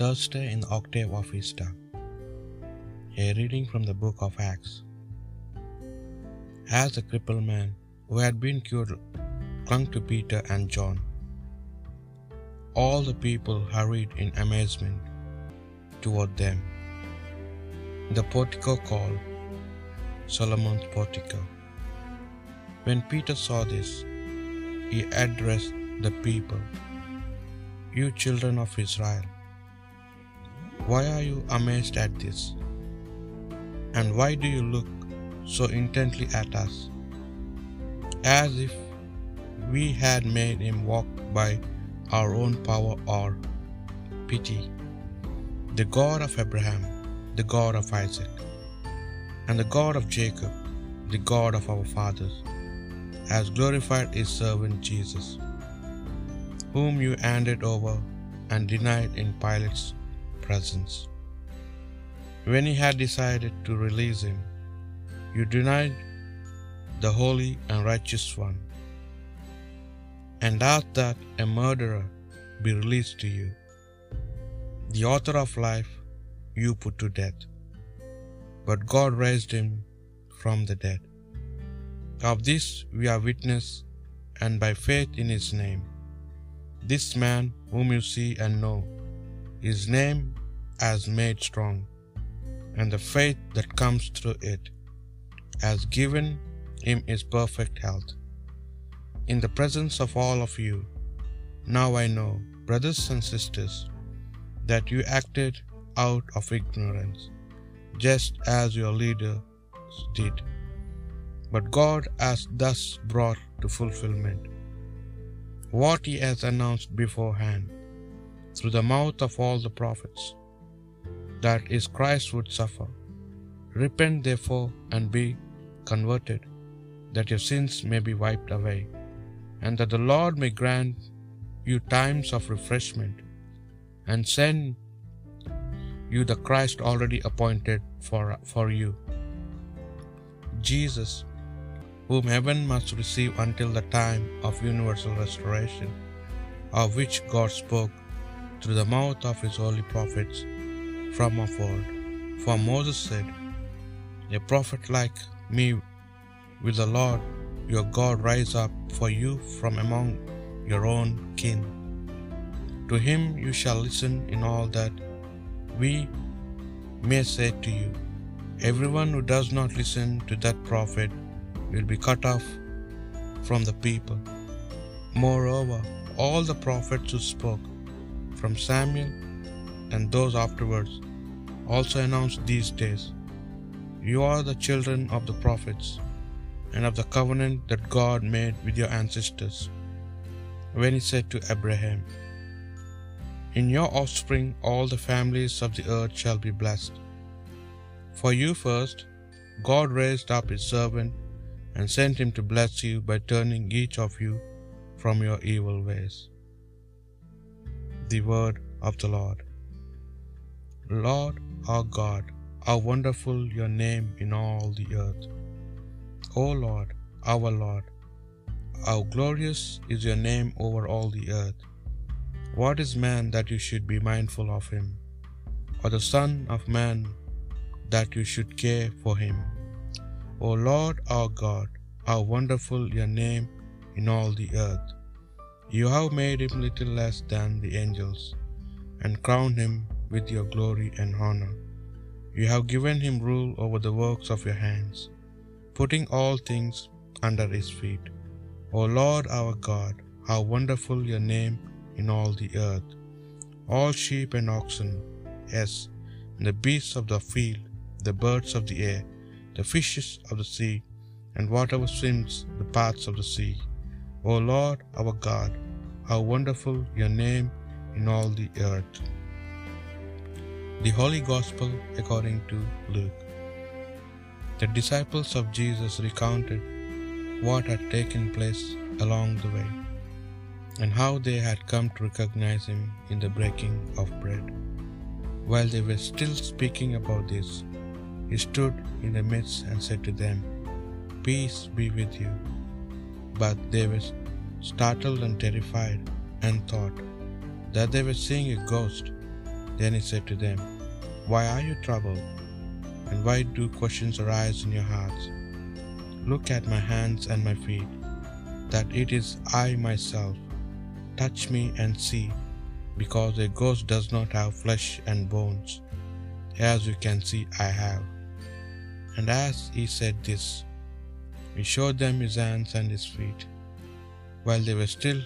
Thursday in the octave of Easter. A reading from the book of Acts. As the crippled man who had been cured clung to Peter and John, all the people hurried in amazement toward them. The portico called Solomon's portico. When Peter saw this, he addressed the people, You children of Israel, why are you amazed at this? And why do you look so intently at us, as if we had made him walk by our own power or pity? The God of Abraham, the God of Isaac, and the God of Jacob, the God of our fathers, has glorified his servant Jesus, whom you handed over and denied in Pilate's presence. When he had decided to release him, you denied the holy and righteous one, and asked that a murderer be released to you. The author of life you put to death, but God raised him from the dead. Of this we are witness, and by faith in his name. This man whom you see and know, his name has made strong, and the faith that comes through it has given him his perfect health. In the presence of all of you, now I know, brothers and sisters, that you acted out of ignorance, just as your leaders did. But God has thus brought to fulfillment what He has announced beforehand through the mouth of all the prophets, that is, Christ would suffer. Repent therefore and be converted, that your sins may be wiped away, and that the Lord may grant you times of refreshment, and send you the Christ already appointed for, for you, Jesus, whom heaven must receive until the time of universal restoration, of which God spoke through the mouth of his holy prophets from of old. For Moses said, A prophet like me will the Lord your God rise up for you from among your own kin. To him you shall listen in all that we may say to you. Everyone who does not listen to that prophet will be cut off from the people. Moreover, all the prophets who spoke from Samuel and those afterwards also announced these days. You are the children of the prophets and of the covenant that God made with your ancestors when he said to Abraham, In your offspring all the families of the earth shall be blessed. For you first, God raised up his servant and sent him to bless you by turning each of you from your evil ways. The word of the Lord. Lord our God, how wonderful your name in all the earth. O Lord, our Lord, how glorious is your name over all the earth. What is man that you should be mindful of him, or the Son of man that you should care for him? O Lord our God, how wonderful your name in all the earth. You have made him little less than the angels, and crowned him with your glory and honor. You have given him rule over the works of your hands, putting all things under his feet. O Lord our God, how wonderful your name in all the earth. All sheep and oxen, yes, and the beasts of the field, the birds of the air, the fishes of the sea, and whatever swims the paths of the sea. O Lord our God, how wonderful your name in all the earth. The Holy Gospel according to Luke. The disciples of Jesus recounted what had taken place along the way, and how they had come to recognize him in the breaking of bread. While they were still speaking about this, he stood in the midst and said to them, Peace be with you. But they were startled and terrified, and thought that they were seeing a ghost. Then he said to them, Why are you troubled? And why do questions arise in your hearts? Look at my hands and my feet, that it is I myself. Touch me and see, because a ghost does not have flesh and bones, as you can see I have. And as he said this, he showed them his hands and his feet. While they were still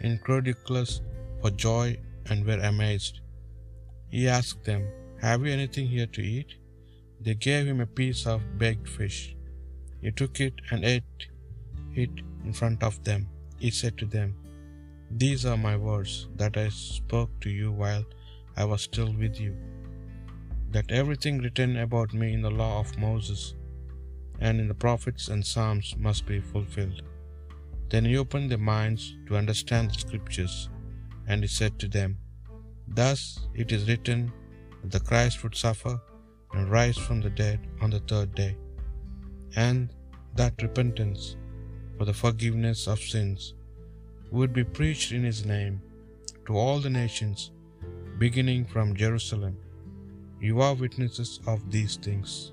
incredulous for joy and were amazed, he asked them, Have you anything here to eat? They gave him a piece of baked fish. He took it and ate it in front of them. He said to them, These are my words that I spoke to you while I was still with you, that everything written about me in the law of Moses and in the prophets and Psalms must be fulfilled. Then he opened their minds to understand the scriptures, and he said to them, Thus it is written that the Christ would suffer and rise from the dead on the third day, and that repentance for the forgiveness of sins would be preached in his name to all the nations, beginning from Jerusalem. You are witnesses of these things.